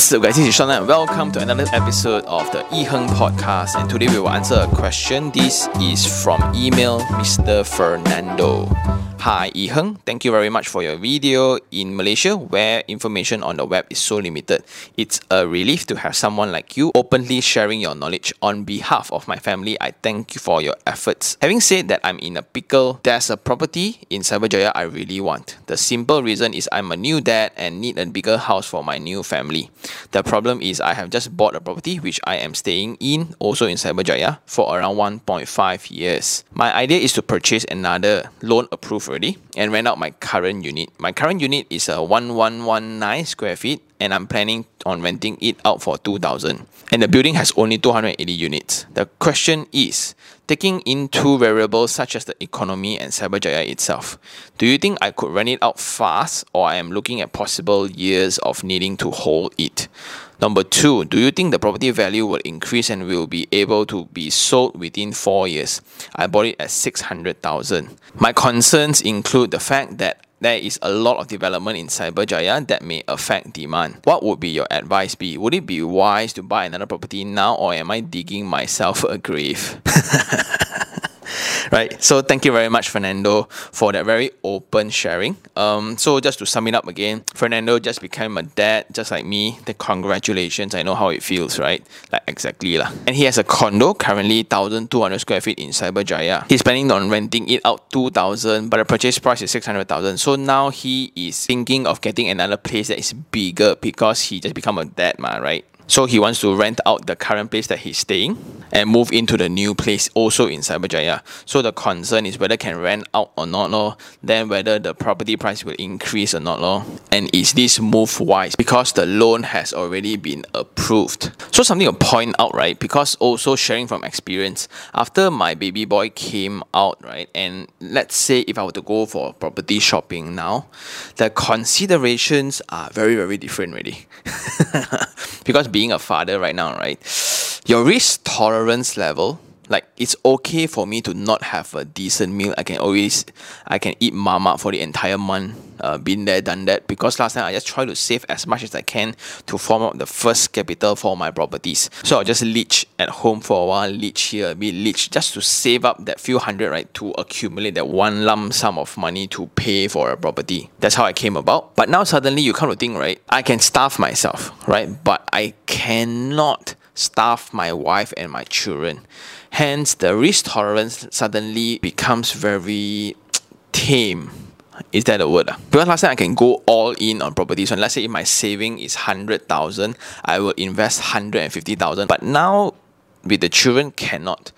What's up guys, this is Sean and welcome to another episode of the Iherng podcast and today we will answer a question. This is from email Mr. Fernando. Hi Iherng, thank you very much for your video. In Malaysia, where information on the web is so limited, it's a relief to have someone like you openly sharing your knowledge on behalf of my family. I thank you for your efforts. Having said that I'm in a pickle, there's a property in Cyberjaya I really want. The simple reason is I'm a new dad and need a bigger house for my new family. The problem is I have just bought a property which I am staying in, also in Cyberjaya, for around 1.5 years. My idea is to purchase another loan approved already and rent out my current unit. My current unit is a 1119 square feet and I'm planning on renting it out for 2000 and the building has only 280 units. The question is, taking in two variables such as the economy and Cyberjaya itself, do you think I could rent it out fast or I am looking at possible years of needing to hold it? Number two, do you think the property value will increase and will be able to be sold within four years? I bought it at 600,000. My concerns include the fact that there is a lot of development in Cyberjaya that may affect demand. What would be your advice be? Would it be wise to buy another property now or am I digging myself a grave? right so thank you very much fernando for that very open sharing. Um so just to sum it up again fernando just became a dad just like me. The congratulations i know how it feels right? Like exactly lah. And he has a condo currently 1200 square feet in cyberjaya he's planning on renting it out 2000 but the purchase price is 600000 so now he is thinking of getting another place that is bigger because he just become a dad ma, right so he wants to rent out the current place that he's staying and move into the new place also in Cyberjaya. So the concern is whether can rent out or not lor. Then whether the property price will increase or not lor. And is this move wise because the loan has already been approved. So something to point out, right? Because also sharing from experience, after my baby boy came out, right? And let's say if I were to go for property shopping now, the considerations are very, very different really. because being a father right now, right? Your risk tolerance level, like it's okay for me to not have a decent meal. I can always, I can eat mama for the entire month. Uh, been there, done that. Because last time I just try to save as much as I can to form up the first capital for my properties. So I'll just leech at home for a while, leech here, be leech just to save up that few hundred, right, to accumulate that one lump sum of money to pay for a property. That's how I came about. But now suddenly you come to think, right, I can starve myself, right, but I cannot starve my wife and my children. Hence, the risk tolerance suddenly becomes very tame. Is that a word? Because last time I can go all in on properties. So let's say if my saving is hundred thousand, I will invest hundred and fifty thousand. But now with the children cannot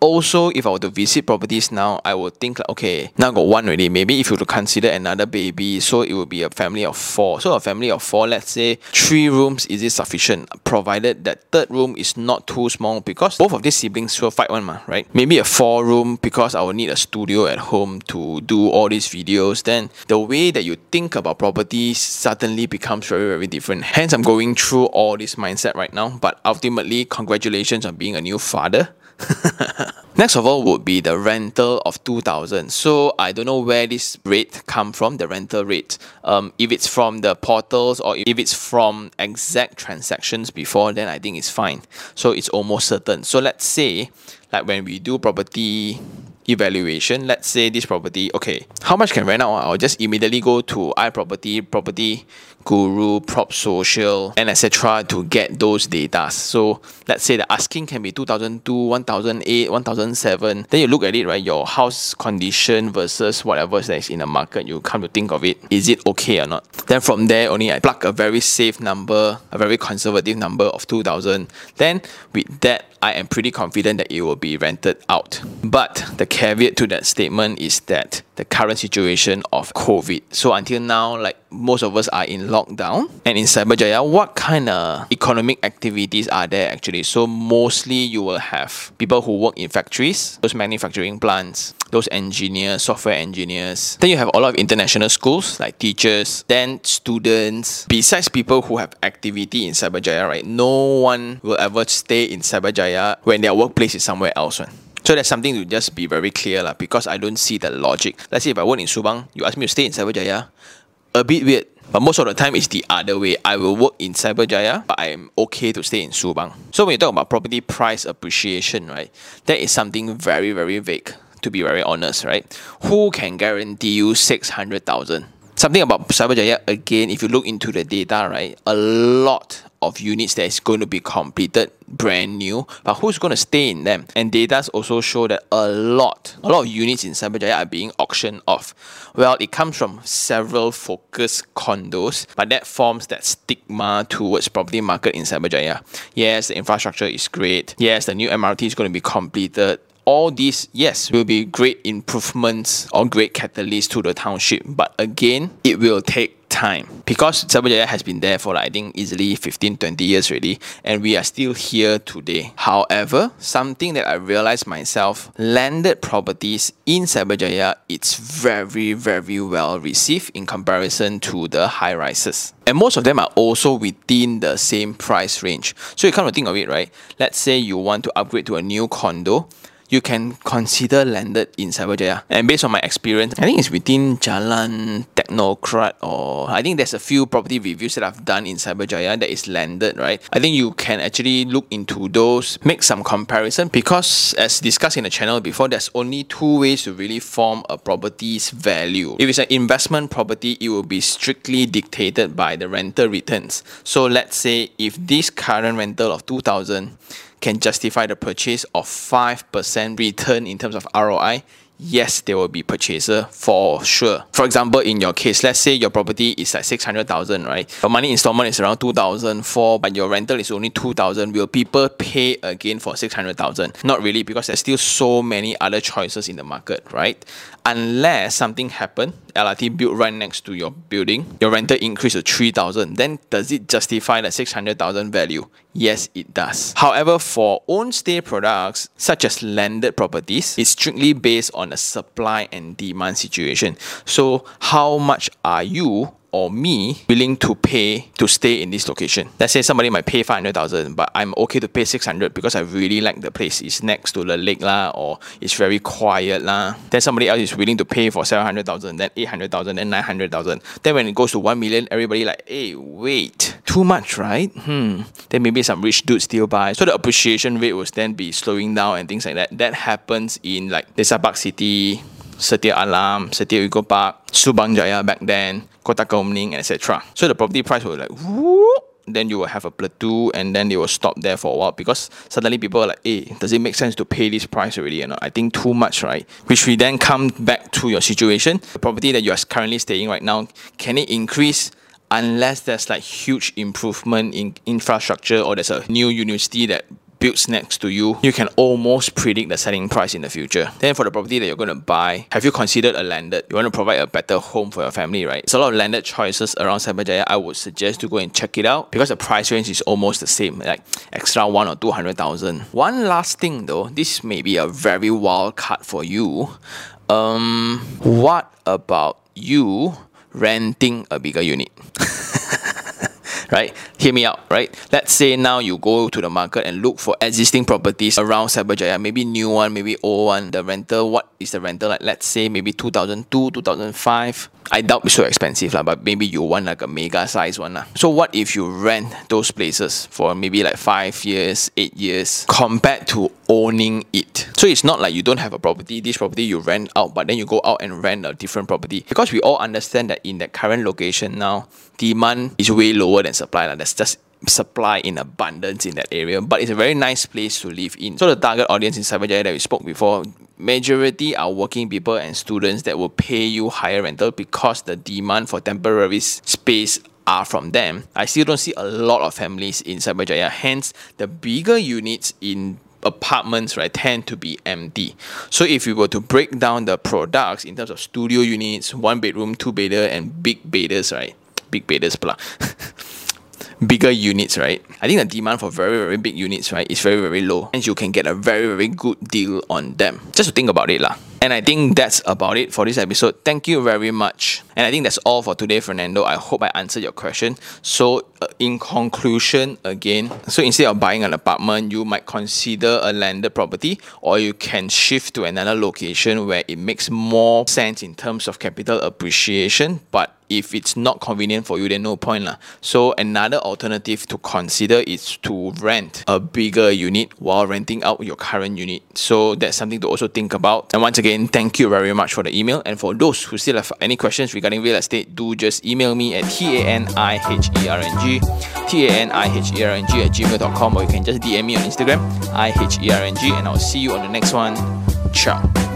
also if I were to visit properties now, I would think like okay, now got one already. Maybe if you were to consider another baby, so it would be a family of four. So a family of four, let's say three rooms is it sufficient? Provided that third room is not too small because both of these siblings will fight one ma, right? Maybe a four room because I will need a studio at home to do all these videos. Then the way that you think about properties suddenly becomes very, very different. Hence I'm going through all this mindset right now. But ultimately, congratulations on being a new father. Next of all would be the rental of 2000. So I don't know where this rate come from, the rental rate. Um, if it's from the portals or if it's from exact transactions before, then I think it's fine. So it's almost certain. So let's say, like when we do property evaluation, let's say this property, okay, how much can rent out? I'll just immediately go to iProperty, Property Guru, Prop Social, and etc. to get those data. So let's say the asking can be 2002, 1008, 1007. Then you look at it, right? Your house condition versus whatever that is in the market. You come to think of it, is it okay or not? Then from there, only I plug a very safe number, a very conservative number of 2000. Then with that, I am pretty confident that it will be rented out. But the caveat to that statement is that the current situation of COVID. So until now, like most of us are in lockdown. And in Cyberjaya, what kind of economic activities are there actually? So mostly you will have people who work in factories, those manufacturing plants, those engineers, software engineers. Then you have a lot of international schools like teachers, then students. Besides people who have activity in Cyberjaya, right? No one will ever stay in Cyberjaya when their workplace is somewhere else. Right? So that's something to just be very clear lah, because I don't see the logic. Let's say if I work in Subang, you ask me to stay in Cyberjaya, a bit weird. But most of the time, it's the other way. I will work in Cyberjaya, but I am okay to stay in Subang. So when you talk about property price appreciation, right, that is something very, very vague, to be very honest, right? Who can guarantee you 600,000? Something about Cyberjaya, again, if you look into the data, right, a lot of units that is going to be completed brand new, but who's going to stay in them? And data also show that a lot, a lot of units in Cyberjaya are being auctioned off. Well, it comes from several focus condos, but that forms that stigma towards property market in Cyberjaya. Yes, the infrastructure is great. Yes, the new MRT is going to be completed all these, yes, will be great improvements or great catalysts to the township. But again, it will take time. Because Cyberjaya has been there for I think easily 15 20 years already and we are still here today. However something that I realized myself landed properties in Cyberjaya it's very very well received in comparison to the high rises. And most of them are also within the same price range. So you kind of think of it right? Let's say you want to upgrade to a new condo you can consider landed in Cyberjaya. And based on my experience, I think it's within Jalan Teknokrat or I think there's a few property reviews that I've done in Cyberjaya that is landed, right? I think you can actually look into those, make some comparison because as discussed in the channel before, there's only two ways to really form a property's value. If it's an investment property, it will be strictly dictated by the rental returns. So let's say if this current rental of 2000 can justify the purchase of 5% return in terms of ROI, yes, there will be purchaser for sure. For example, in your case, let's say your property is like 600,000, right? Your money installment is around 2,004, but your rental is only 2,000. Will people pay again for 600,000? Not really, because there's still so many other choices in the market, right? Unless something happened, LRT built right next to your building, your rental increase to 3,000, then does it justify the 600,000 value? Yes, it does. However, for own stay products, such as landed properties, it's strictly based on a supply and demand situation. So, how much are you or me willing to pay to stay in this location. Let's say somebody might pay 500,000, but I'm okay to pay 600 because I really like the place. It's next to the lake lah, or it's very quiet lah. Then somebody else is willing to pay for 700,000, then 800,000, then 900,000. Then when it goes to 1 million, everybody like, hey, wait, too much, right? Hmm. Then maybe some rich dude still buy. So the appreciation rate will then be slowing down and things like that. That happens in like Desa Park City, Setia Alam, Setia Eco Park, Subang Jaya back then, Kota Kemuning, etc. So the property price will like whoop, then you will have a plateau and then they will stop there for a while because suddenly people are like, hey, does it make sense to pay this price already? You know, I think too much, right? Which we then come back to your situation. The property that you are currently staying right now, can it increase unless there's like huge improvement in infrastructure or there's a new university that builds next to you, you can almost predict the selling price in the future. Then for the property that you're going to buy, have you considered a landed? You want to provide a better home for your family, right? There's a lot of landed choices around Cyberjaya. I would suggest to go and check it out because the price range is almost the same, like extra one or two hundred thousand. One last thing though, this may be a very wild card for you. Um, what about you renting a bigger unit? right? Hear me out, right? Let's say now you go to the market and look for existing properties around Cyberjaya, maybe new one, maybe old one. The rental, what is the rental like? Let's say maybe 2002, 2005. I doubt it's so expensive, lah, but maybe you want like a mega size one. Lah. So what if you rent those places for maybe like five years, eight years, compared to owning it? So it's not like you don't have a property, this property you rent out, but then you go out and rent a different property. Because we all understand that in that current location now, demand is way lower than supply. Like. There's just supply in abundance in that area but it's a very nice place to live in so the target audience in Cyberjaya that we spoke before majority are working people and students that will pay you higher rental because the demand for temporary space are from them. I still don't see a lot of families in Cyberjaya hence the bigger units in apartments right tend to be empty. So if we were to break down the products in terms of studio units one bedroom two bedder and big bedders right big bedders pula bigger units, right? I think the demand for very, very big units, right, is very, very low. And you can get a very, very good deal on them. Just to think about it, lah. And I think that's about it for this episode. Thank you very much. And I think that's all for today, Fernando. I hope I answered your question. So, uh, in conclusion, again, so instead of buying an apartment, you might consider a landed property, or you can shift to another location where it makes more sense in terms of capital appreciation, but if it's not convenient for you then no point lah. so another alternative to consider is to rent a bigger unit while renting out your current unit so that's something to also think about and once again thank you very much for the email. And for those who still have any questions regarding real estate do just email me at t-a-n-i-h-e-r-n-g t-a-n-i-h-e-r-n-g at gmail.com or you can just DM me on Instagram i-h-e-r-n-g and I'll see you on the next one. Ciao